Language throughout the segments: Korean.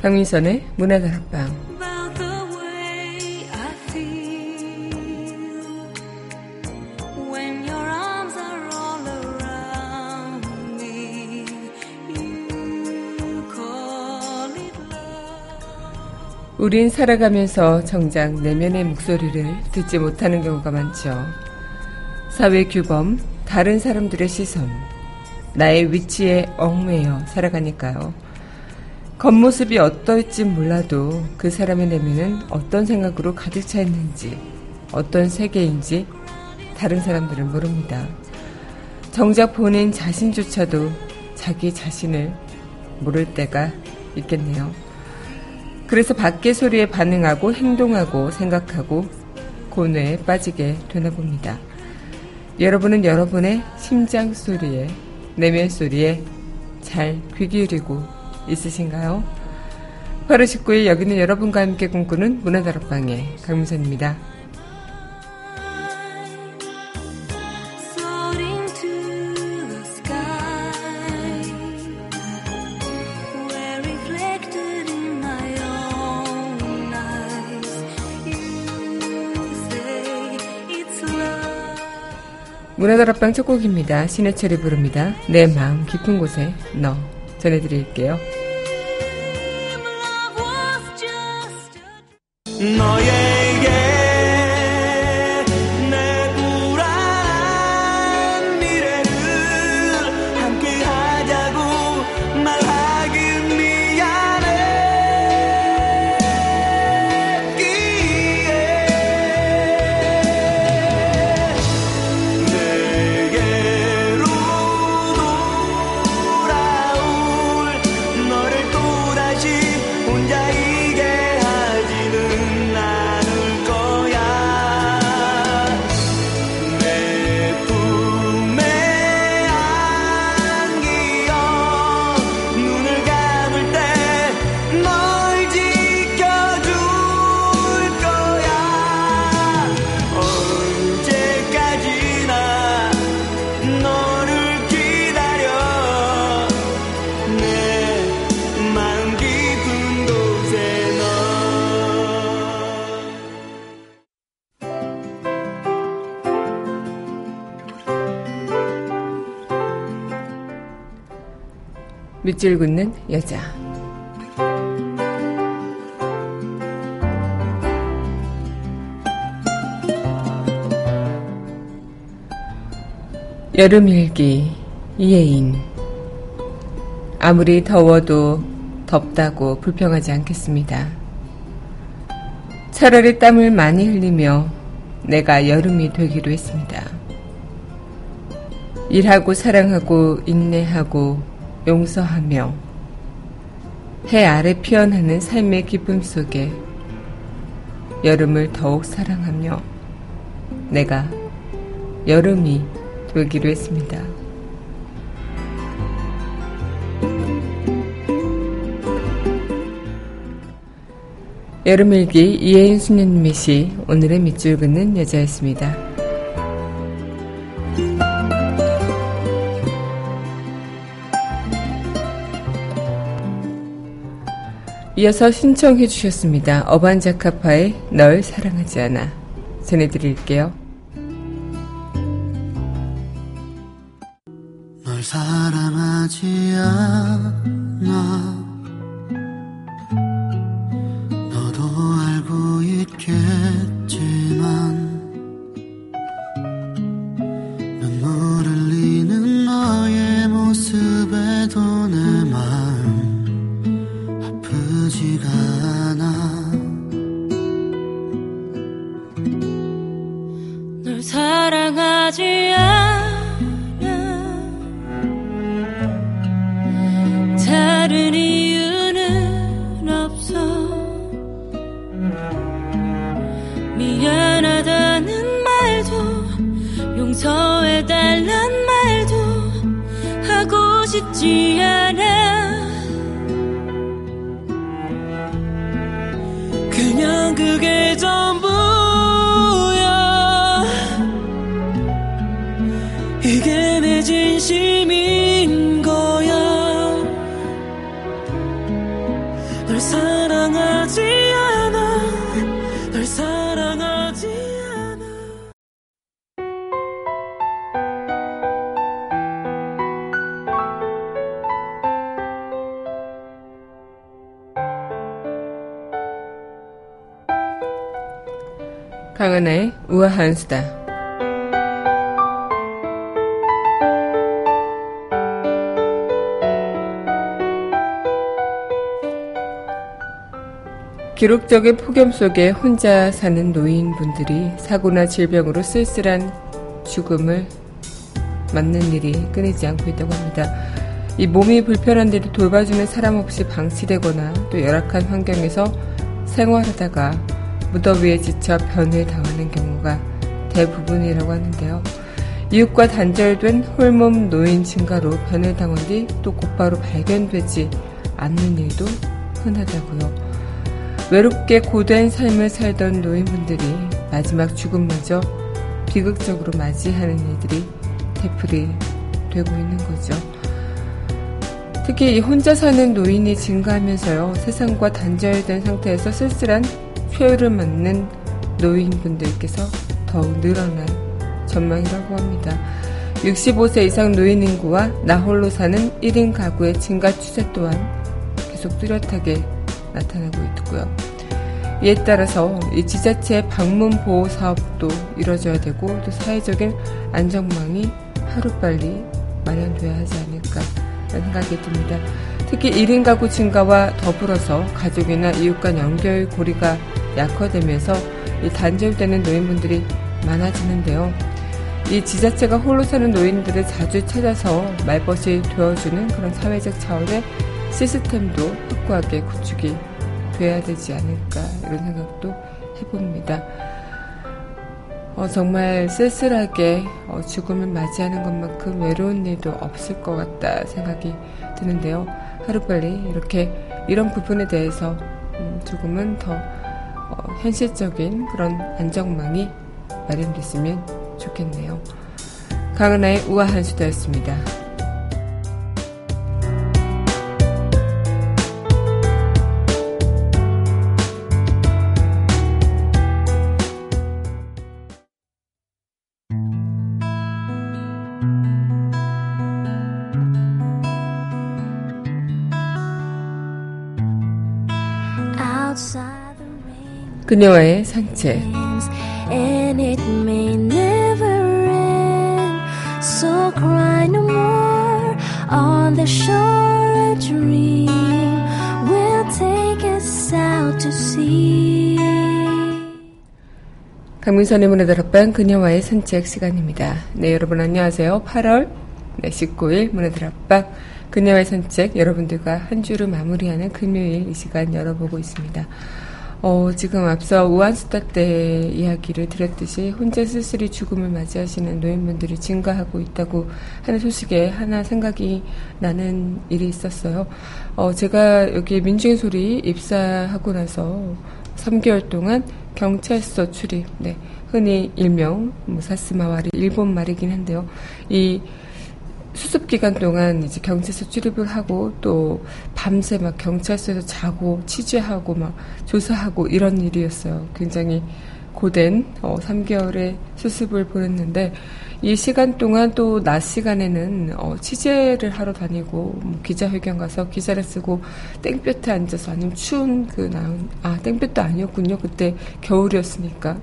강민선의 문화다락방 우린 살아가면서 정작 내면의 목소리를 듣지 못하는 경우가 많죠. 사회 규범, 다른 사람들의 시선, 나의 위치에 얽매여 살아가니까요. 겉모습이 어떨지 몰라도 그 사람의 내면은 어떤 생각으로 가득 차 있는지, 어떤 세계인지 다른 사람들은 모릅니다. 정작 본인 자신조차도 자기 자신을 모를 때가 있겠네요. 그래서 밖의 소리에 반응하고 행동하고 생각하고 고뇌에 빠지게 되나 봅니다. 여러분은 여러분의 심장 소리에, 내면 소리에 잘 귀 기울이고 있으신가요? 8월 19일 여기는 여러분과 함께 꿈꾸는 문화다락방의 강민선입니다. 문화다락방 첫 곡입니다. 신해철이 부릅니다. 내 마음 깊은 곳에 너. 전해드릴게요. 밑줄 긋는 여자. 여름 일기 이혜인 아무리 더워도 덥다고 불평하지 않겠습니다. 차라리 땀을 많이 흘리며 내가 여름이 되기로 했습니다. 일하고 사랑하고 인내하고 용서하며 해 아래 피어나는 삶의 기쁨 속에 여름을 더욱 사랑하며 내가 여름이 되기로 했습니다. 여름일기 이혜인 수녀님의 시 오늘의 밑줄 긋는 여자였습니다. 이어서 신청해 주셨습니다. 어반자카파의 널 사랑하지 않아 전해드릴게요. 널 사랑하지 않아 강은의 우아한 수다. 기록적인 폭염 속에 혼자 사는 노인분들이 사고나 질병으로 쓸쓸한 죽음을 맞는 일이 끊이지 않고 있다고 합니다. 이 몸이 불편한 데도 돌봐주는 사람 없이 방치되거나 또 열악한 환경에서 생활하다가 무더위에 지쳐 변을 당하는 경우가 대부분이라고 하는데요. 이웃과 단절된 홀몸 노인 증가로 변을 당한 뒤 또 곧바로 발견되지 않는 일도 흔하다고요. 외롭게 고된 삶을 살던 노인분들이 마지막 죽음마저 비극적으로 맞이하는 일들이 되풀이 되고 있는 거죠. 특히 혼자 사는 노인이 증가하면서요, 세상과 단절된 상태에서 쓸쓸한 효율을 맞는 노인분들께서 더욱 늘어날 전망이라고 합니다. 65세 이상 노인 인구와 나홀로 사는 1인 가구의 증가 추세 또한 계속 뚜렷하게 나타나고 있고요. 이에 따라서 이 지자체의 방문 보호 사업도 이뤄져야 되고 또 사회적인 안정망이 하루빨리 마련돼야 하지 않을까 생각이 듭니다. 특히 1인 가구 증가와 더불어서 가족이나 이웃 간 연결 고리가 약화되면서 단절되는 노인분들이 많아지는데요. 이 지자체가 홀로 사는 노인들을 자주 찾아서 말벗이 되어주는 그런 사회적 차원의 시스템도 확고하게 구축이 돼야 되지 않을까 이런 생각도 해봅니다. 어, 정말 쓸쓸하게 어, 죽음을 맞이하는 것만큼 외로운 일도 없을 것 같다 생각이 드는데요. 하루빨리 이렇게 이런 부분에 대해서 음, 조금은 더 어, 현실적인 그런 안정망이 마련됐으면 좋겠네요. 강은하의 우아한 수다였습니다. 그녀와의 산책 강민선의 문화들 앞방 그녀와의 산책 시간입니다. 네 여러분 안녕하세요. 8월 네, 19일 문화들 앞방 그녀와의 산책 여러분들과 한 주를 마무리하는 금요일 이 시간 열어보고 있습니다. 어, 지금 앞서 우한수다 때 이야기를 드렸듯이 혼자 쓸쓸히 죽음을 맞이하시는 노인분들이 증가하고 있다고 하는 소식에 하나 생각이 나는 일이 있었어요. 어, 제가 여기 민중의 소리 입사하고 나서 3개월 동안 경찰서 출입, 네, 흔히 일명 뭐 사스마와리 일본 말이긴 한데요. 이 수습 기간 동안 이제 경찰서 출입을 하고 또 밤새 막 경찰서에서 자고 취재하고 막 조사하고 이런 일이었어요. 굉장히 고된 어, 3개월의 수습을 보냈는데 이 시간 동안 또 낮 시간에는 어, 취재를 하러 다니고 뭐 기자회견 가서 기사를 쓰고 땡볕에 앉아서 아니면 추운 그 나은 아 땡볕도 아니었군요 그때 겨울이었으니까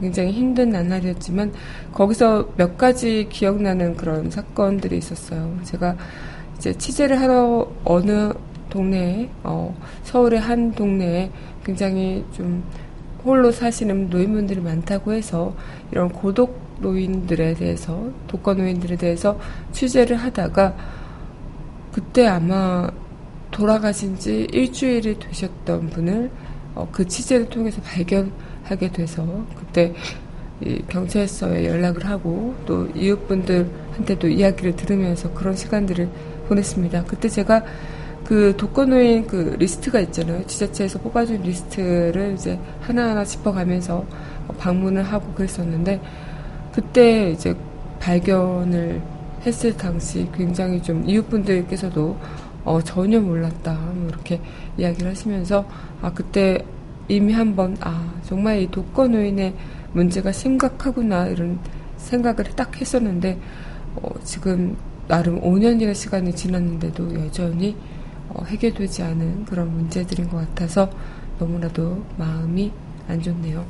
굉장히 힘든 나날이었지만 거기서 몇 가지 기억나는 그런 사건들이 있었어요. 제가 이제 취재를 하러 어느 동네에 어, 서울의 한 동네에 굉장히 좀 홀로 사시는 노인분들이 많다고 해서 이런 고독 노인들에 대해서 독거 노인들에 대해서 취재를 하다가 그때 아마 돌아가신 지 일주일이 되셨던 분을 어, 그 취재를 통해서 발견 하게 돼서 그때 경찰서에 연락을 하고 또 이웃분들한테도 이야기를 들으면서 그런 시간들을 보냈습니다. 그때 제가 그 독거노인 그 리스트가 있잖아요. 지자체에서 뽑아준 리스트를 이제 하나하나 짚어가면서 방문을 하고 그랬었는데 그때 이제 발견을 했을 당시 굉장히 좀 이웃분들께서도 어, 전혀 몰랐다. 뭐 이렇게 이야기를 하시면서 아, 그때 이미 한번 아, 정말 이 독거 노인의 문제가 심각하구나 이런 생각을 딱 했었는데 어, 지금 나름 5년이나 시간이 지났는데도 여전히 어, 해결되지 않은 그런 문제들인 것 같아서 너무나도 마음이 안 좋네요.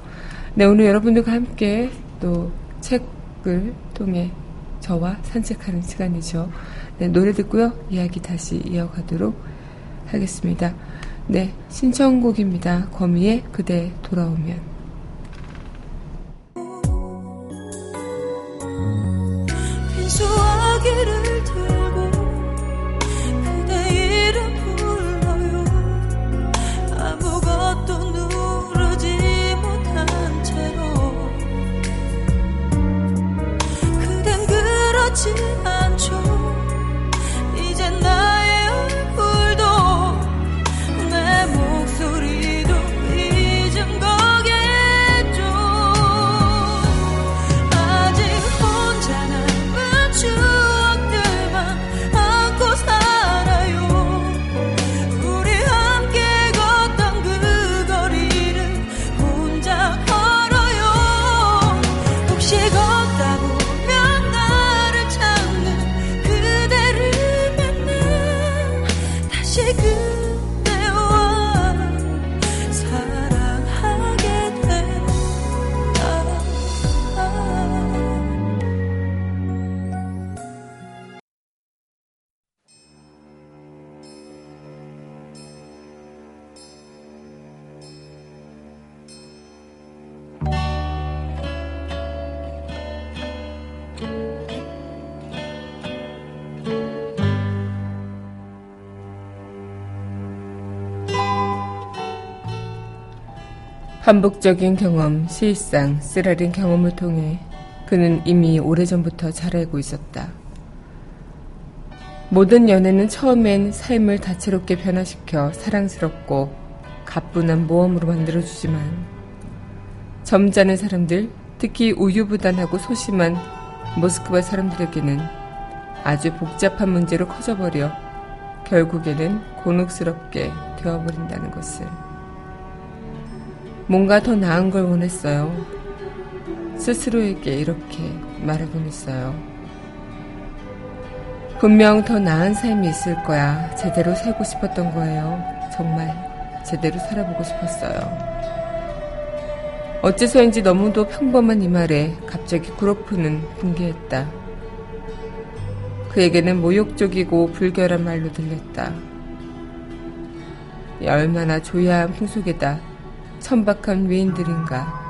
네, 오늘 여러분들과 함께 또 책을 통해 저와 산책하는 시간이죠. 네, 노래 듣고요. 이야기 다시 이어가도록 하겠습니다. 네, 신청곡입니다. 거미의 그대 돌아오면. 반복적인 경험, 실상, 쓰라린 경험을 통해 그는 이미 오래전부터 잘 알고 있었다. 모든 연애는 처음엔 삶을 다채롭게 변화시켜 사랑스럽고 가뿐한 모험으로 만들어주지만 점잖은 사람들, 특히 우유부단하고 소심한 모스크바 사람들에게는 아주 복잡한 문제로 커져버려 결국에는 곤혹스럽게 되어버린다는 것을. 뭔가 더 나은 걸 원했어요. 스스로에게 이렇게 말하곤 했어요. 분명 더 나은 삶이 있을 거야. 제대로 살고 싶었던 거예요. 정말 제대로 살아보고 싶었어요. 어째서인지 너무도 평범한 이 말에 갑자기 구로프는 붕괴했다. 그에게는 모욕적이고 불결한 말로 들렸다. 얼마나 조야한 풍속에다 천박한 외인들인가.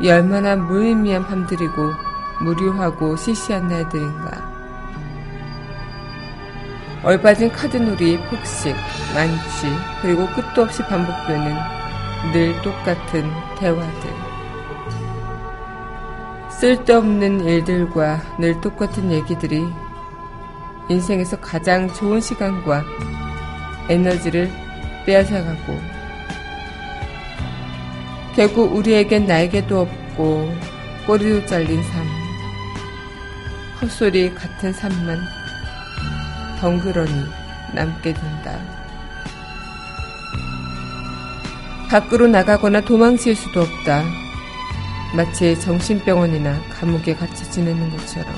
이 얼마나 무의미한 밤들이고 무료하고 시시한 날들인가. 얼빠진 카드놀이, 폭식, 만취, 그리고 끝도 없이 반복되는 늘 똑같은 대화들. 쓸데없는 일들과 늘 똑같은 얘기들이 인생에서 가장 좋은 시간과 에너지를 빼앗아가고 결국 우리에겐 날개도 없고 꼬리도 잘린 삶, 헛소리 같은 삶만 덩그러니 남게 된다. 밖으로 나가거나 도망칠 수도 없다. 마치 정신병원이나 감옥에 갇혀 지내는 것처럼.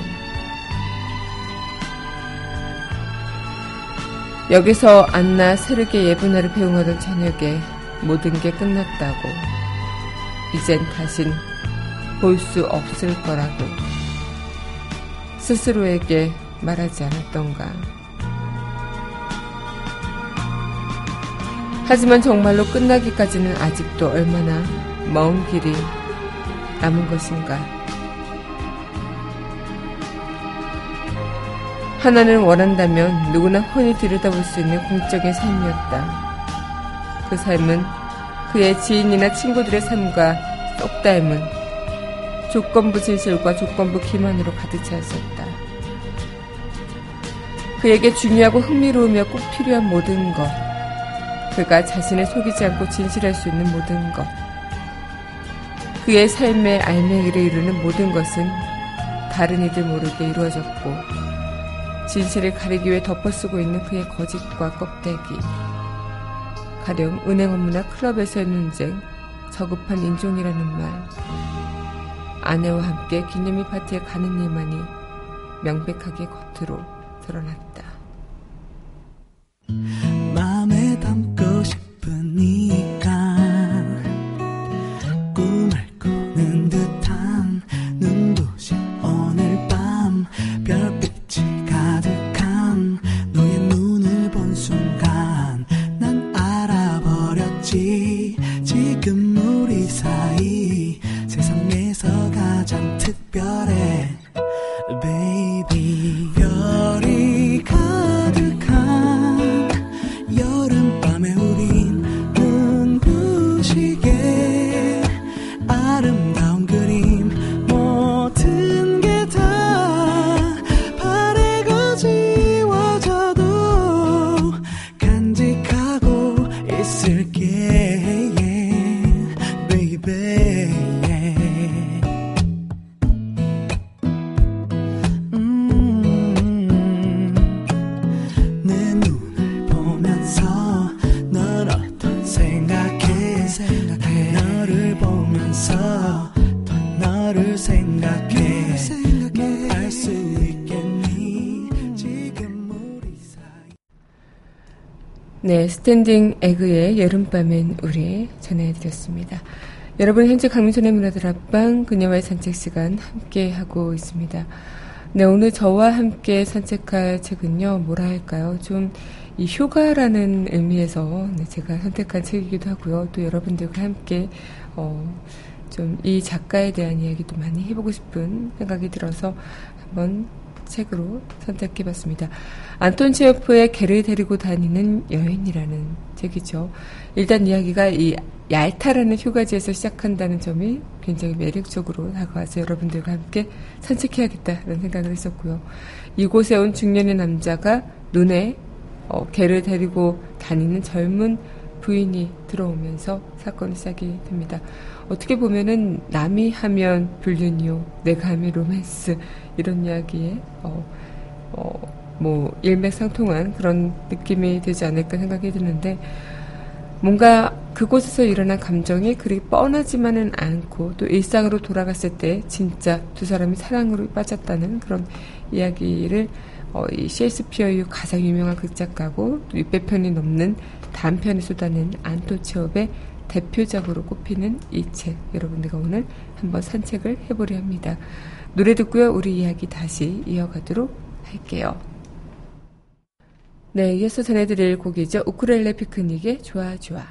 여기서 안나 세르게 예분화를 배웅하던 저녁에 모든 게 끝났다고. 이젠 다신 볼 수 없을 거라고. 스스로에게 말하지 않았던가. 하지만 정말로 끝나기까지는 아직도 얼마나 먼 길이 남은 것인가. 하나는 원한다면 누구나 훤히 들여다볼 수 있는 공적인 삶이었다. 그 삶은 그의 지인이나 친구들의 삶과 쏙 닮은 조건부 진실과 조건부 기만으로 가득 차 있었다. 그에게 중요하고 흥미로우며 꼭 필요한 모든 것, 그가 자신을 속이지 않고 진실할 수 있는 모든 것, 그의 삶의 알맹이를 이루는 모든 것은 다른 이들 모르게 이루어졌고 진실을 가리기 위해 덮어쓰고 있는 그의 거짓과 껍데기 가령 은행 업무나 클럽에서의 논쟁 저급한 인종이라는 말 아내와 함께 기념일 파티에 가는 일만이 명백하게 겉으로 드러났다. 네, 스탠딩 에그의 여름밤엔 우리 전해드렸습니다. 여러분 현재 강민선의 문화들 앞방 그녀와의 산책 시간 함께 하고 있습니다. 네, 오늘 저와 함께 산책할 책은요, 뭐라 할까요? 좀 이 휴가라는 의미에서 네, 제가 선택한 책이기도 하고요. 또 여러분들과 함께 어, 좀 이 작가에 대한 이야기도 많이 해보고 싶은 생각이 들어서 한번 책으로 선택해봤습니다. 안톤 체오프의 개를 데리고 다니는 여인이라는 책이죠. 일단 이야기가 이 얄타라는 휴가지에서 시작한다는 점이 굉장히 매력적으로 다가와서 여러분들과 함께 산책해야겠다라는 생각을 했었고요. 이곳에 온 중년의 남자가 눈에 어, 개를 데리고 다니는 젊은 부인이 들어오면서 사건이 시작이 됩니다. 어떻게 보면은 남이 하면 불륜이요, 내가 하면 로맨스 이런 이야기에 어, 어, 뭐 일맥상통한 그런 느낌이 되지 않을까 생각이 드는데 뭔가 그곳에서 일어난 감정이 그리 뻔하지만은 않고 또 일상으로 돌아갔을 때 진짜 두 사람이 사랑으로 빠졌다는 그런 이야기를 어, 이 셰익스피어의 가장 유명한 극작가고 600편이 넘는 단편을 쏟아낸 안토 체업의 대표작으로 꼽히는 이 책 여러분들과 오늘 한번 산책을 해보려 합니다. 노래 듣고요. 우리 이야기 다시 이어가도록 할게요. 네, 이어서 전해드릴 곡이죠. 우크렐레 피크닉의 좋아 좋아.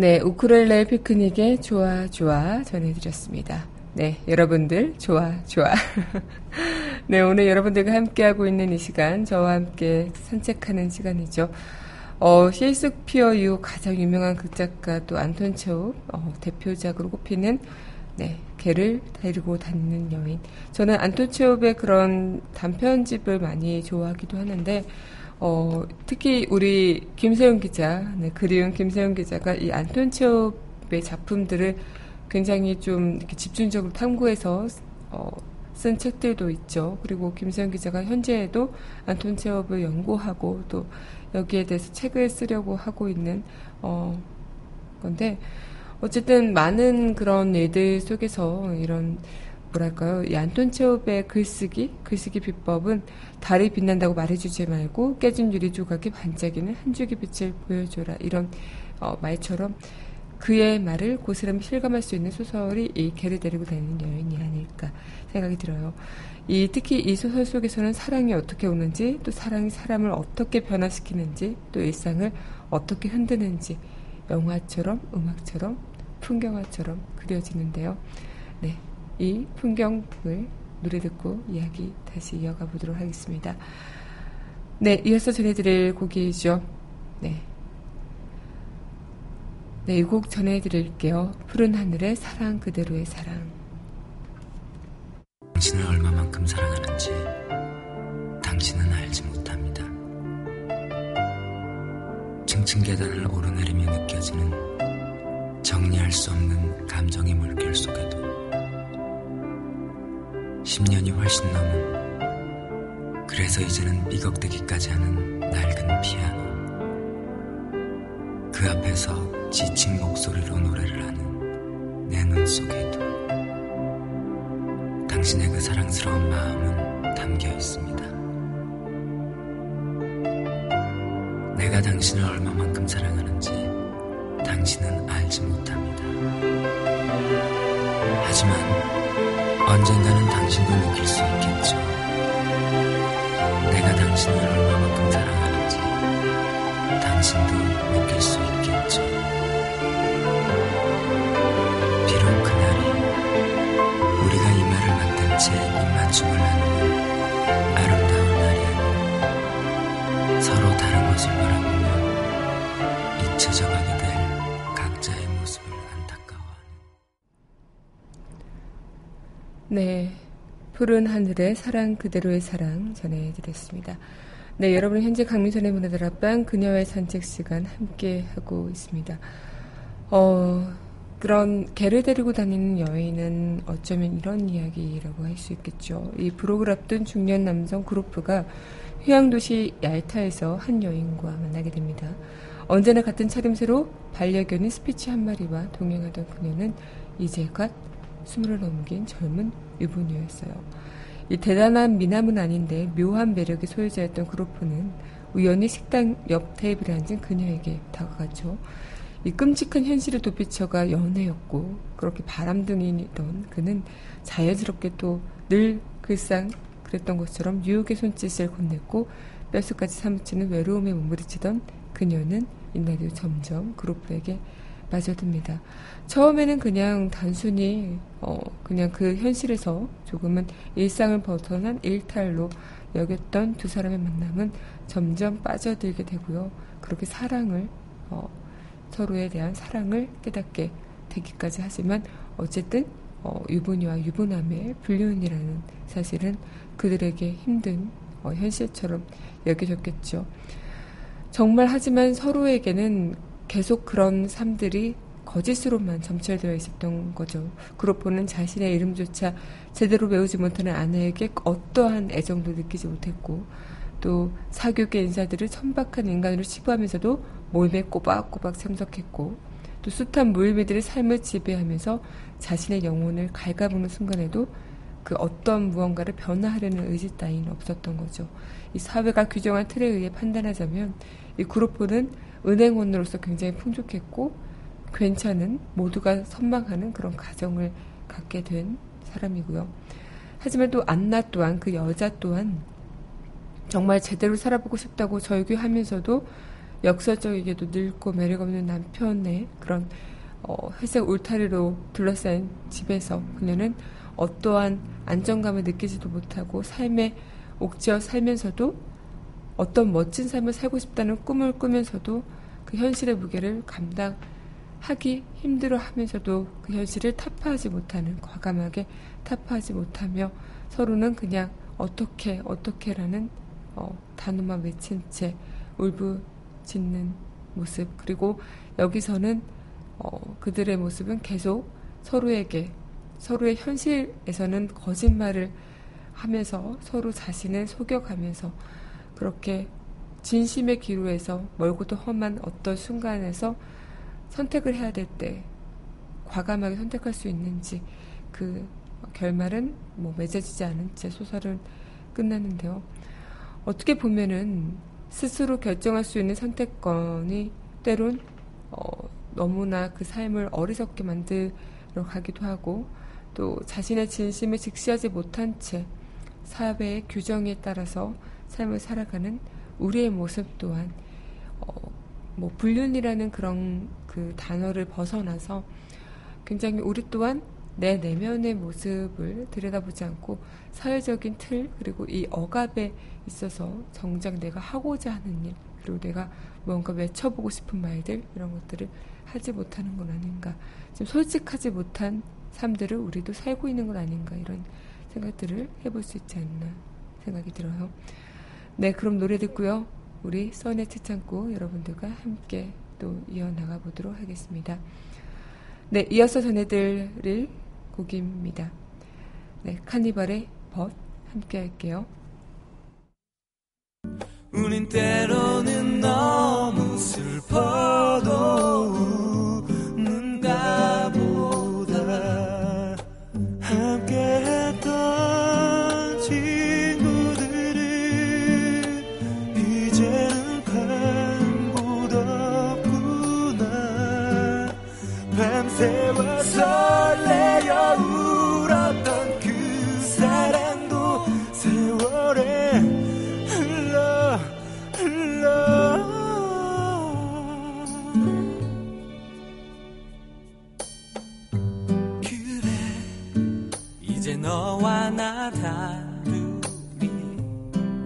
네, 우크렐레 피크닉의 좋아 좋아 전해드렸습니다. 네, 여러분들 좋아 좋아. 네, 오늘 여러분들과 함께하고 있는 이 시간 저와 함께 산책하는 시간이죠. 어, 셰익스피어 이후 가장 유명한 극작가 또 안톤 체홉 어, 대표작으로 꼽히는 네, 개를 데리고 다니는 여인. 저는 안톤 체홉의 그런 단편집을 많이 좋아하기도 하는데 어, 특히 우리 김세윤 기자, 네, 그리운 김세윤 기자가 이 안톤 체홉의 작품들을 굉장히 좀 집중적으로 탐구해서 어, 쓴 책들도 있죠. 그리고 김세윤 기자가 현재에도 안톤 체홉을 연구하고 또 여기에 대해서 책을 쓰려고 하고 있는 어, 건데 어쨌든 많은 그런 일들 속에서 이런 뭐랄까요. 이 안톤 체홉의 글쓰기, 글쓰기 비법은 달이 빛난다고 말해주지 말고 깨진 유리 조각이 반짝이는 한 줄기 빛을 보여줘라. 이런 어, 말처럼 그의 말을 고스란히 실감할 수 있는 소설이 이 개를 데리고 다니는 여인이 아닐까 생각이 들어요. 이 특히 이 소설 속에서는 사랑이 어떻게 오는지 또 사랑이 사람을 어떻게 변화시키는지 또 일상을 어떻게 흔드는지 영화처럼 음악처럼 풍경화처럼 그려지는데요. 네, 이 풍경을 노래 듣고 이야기 다시 이어가 보도록 하겠습니다. 네, 이어서 전해드릴 곡이죠. 네. 네, 이 곡 전해드릴게요. 푸른 하늘의 사랑 그대로의 사랑. 당신을 얼마만큼 사랑하는지 당신은 알지 못합니다. 층층 계단을 오르내리며 느껴지는 정리할 수 없는 감정의 물결 속에도 10년이 훨씬 넘은 그래서 이제는 삐걱대기까지 하는 낡은 피아노 그 앞에서 지친 목소리로 노래를 하는 내 눈 속에도 당신의 그 사랑스러운 마음은 담겨 있습니다. 내가 당신을 얼마만큼 사랑하는지 당신은 알지 못합니다. 하지만 언젠가는 당신도 느낄 수 있겠죠. 내가 당신을 얼마만큼 사랑하는지 당신도 느낄 수 있겠죠. 비록 그날이 우리가 이마를 맞댄 채 입맞춤을 나누는 아름다운 날이 아니라 서로 다른 것을 바라보며 잊혀져 가 네. 푸른 하늘의 사랑 그대로의 사랑 전해드렸습니다. 네, 여러분 현재 강민선의 문화들 앞방 그녀의 산책 시간 함께 하고 있습니다. 어, 그런 개를 데리고 다니는 여인은 어쩌면 이런 이야기라고 할 수 있겠죠. 이 브로그를 앞둔 중년 남성 그룹프가 휴양도시 얄타에서 한 여인과 만나게 됩니다. 언제나 같은 차림새로 반려견인 스피치 한 마리와 동행하던 그녀는 이제 갓 스물을 넘긴 젊은 유부녀였어요. 이 대단한 미남은 아닌데 묘한 매력의 소유자였던 그로프는 우연히 식당 옆 테이블에 앉은 그녀에게 다가갔죠. 이 끔찍한 현실을 도피처가 연애였고 그렇게 바람둥이던 그는 자연스럽게 또 늘 글상 그랬던 것처럼 유혹의 손짓을 건넸고 뼛속까지 사무치는 외로움에 몸부리치던 그녀는 이날이 점점 그로프에게 빠져듭니다. 처음에는 그냥 단순히 어 그냥 그 현실에서 조금은 일상을 벗어난 일탈로 여겼던 두 사람의 만남은 점점 빠져들게 되고요. 그렇게 사랑을 어 서로에 대한 사랑을 깨닫게 되기까지 하지만 어쨌든 어, 유부녀와 유부남의 불륜이라는 사실은 그들에게 힘든 어, 현실처럼 여겨졌겠죠. 정말 하지만 서로에게는 계속 그런 삶들이 거짓으로만 점철되어 있었던 거죠. 그로포는 자신의 이름조차 제대로 외우지 못하는 아내에게 어떠한 애정도 느끼지 못했고 또 사교계 인사들을 천박한 인간으로 치부하면서도 몰매 꼬박꼬박 참석했고 또 숱한 무일비들의 삶을 지배하면서 자신의 영혼을 갉아먹는 순간에도 그 어떤 무언가를 변화하려는 의지 따위는 없었던 거죠. 이 사회가 규정한 틀에 의해 판단하자면 이 그룹포는 은행원으로서 굉장히 풍족했고 괜찮은 모두가 선망하는 그런 가정을 갖게 된 사람이고요. 하지만 또 안나 또한 그 여자 또한 정말 제대로 살아보고 싶다고 절규하면서도 역설적이게도 늙고 매력 없는 남편의 그런 어, 회색 울타리로 둘러싸인 집에서 그녀는 어떠한 안정감을 느끼지도 못하고 삶에 옥죄어 살면서도 어떤 멋진 삶을 살고 싶다는 꿈을 꾸면서도 그 현실의 무게를 감당하기 힘들어 하면서도 그 현실을 타파하지 못하는 과감하게 타파하지 못하며 서로는 그냥 어떻게 어떻게라는 어, 단어만 외친 채 울부짖는 모습. 그리고 여기서는 어, 그들의 모습은 계속 서로에게 서로의 현실에서는 거짓말을 하면서 서로 자신을 속여가면서 그렇게 진심의 기로에서 멀고도 험한 어떤 순간에서 선택을 해야 될 때 과감하게 선택할 수 있는지 그 결말은 뭐 맺어지지 않은 채 소설은 끝났는데요. 어떻게 보면은 스스로 결정할 수 있는 선택권이 때론 어, 너무나 그 삶을 어리석게 만들어 가기도 하고 또 자신의 진심을 직시하지 못한 채 사회의 규정에 따라서 삶을 살아가는 우리의 모습 또한 어, 뭐 불륜이라는 그런 그 단어를 벗어나서 굉장히 우리 또한 내 내면의 모습을 들여다보지 않고 사회적인 틀 그리고 이 억압에 있어서 정작 내가 하고자 하는 일 그리고 내가 뭔가 외쳐보고 싶은 말들 이런 것들을 하지 못하는 건 아닌가. 좀 솔직하지 못한 삶들을 우리도 살고 있는 건 아닌가 이런 생각들을 해볼 수 있지 않나 생각이 들어요. 네, 그럼 노래 듣고요. 우리 써네 채창고 여러분들과 함께 또 이어나가 보도록 하겠습니다. 네, 이어서 전해드릴 곡입니다. 네, 카니발의 벗 함께 할게요. 우린 때로는 너무 슬퍼도 너와 나 다름이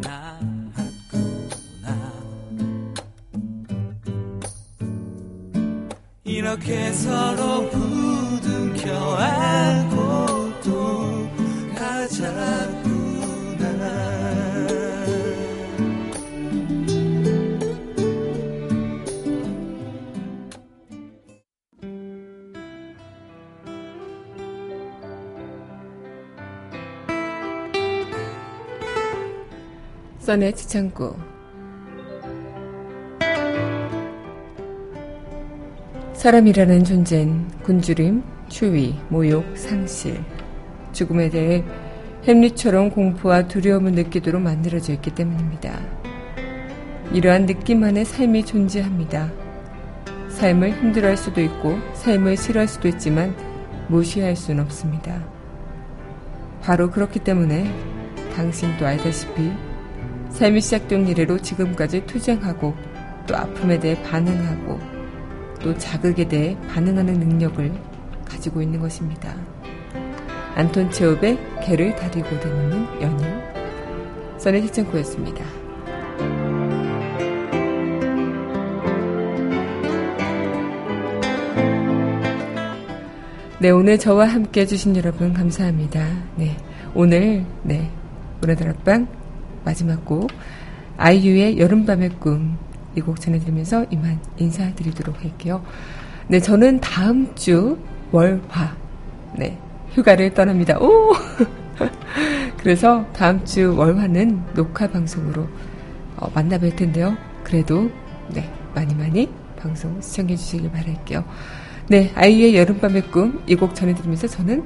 나았구나. 이렇게 서로 부둥켜 안 써네 지창구 사람이라는 존재는 굶주림, 추위, 모욕, 상실, 죽음에 대해 햄릿처럼 공포와 두려움을 느끼도록 만들어져 있기 때문입니다. 이러한 느낌 안에 삶이 존재합니다. 삶을 힘들어할 수도 있고 삶을 싫어할 수도 있지만 무시할 수는 없습니다. 바로 그렇기 때문에 당신도 알다시피 삶이 시작된 이래로 지금까지 투쟁하고 또 아픔에 대해 반응하고 또 자극에 대해 반응하는 능력을 가지고 있는 것입니다. 안톤 체홉의 개를 다리고 다니는 연인 써네 실천코였습니다. 네, 오늘 저와 함께 해주신 여러분 감사합니다. 네, 오늘, 네, 문화다락방 마지막 곡, 아이유의 여름밤의 꿈, 이 곡 전해드리면서 이만 인사드리도록 할게요. 네, 저는 다음 주 월화, 네, 휴가를 떠납니다. 오! 그래서 다음 주 월화는 녹화 방송으로 어, 만나뵐 텐데요. 그래도, 네, 많이 많이 방송 시청해 주시길 바랄게요. 네, 아이유의 여름밤의 꿈, 이 곡 전해드리면서 저는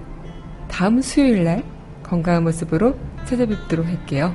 다음 수요일 날 건강한 모습으로 찾아뵙도록 할게요.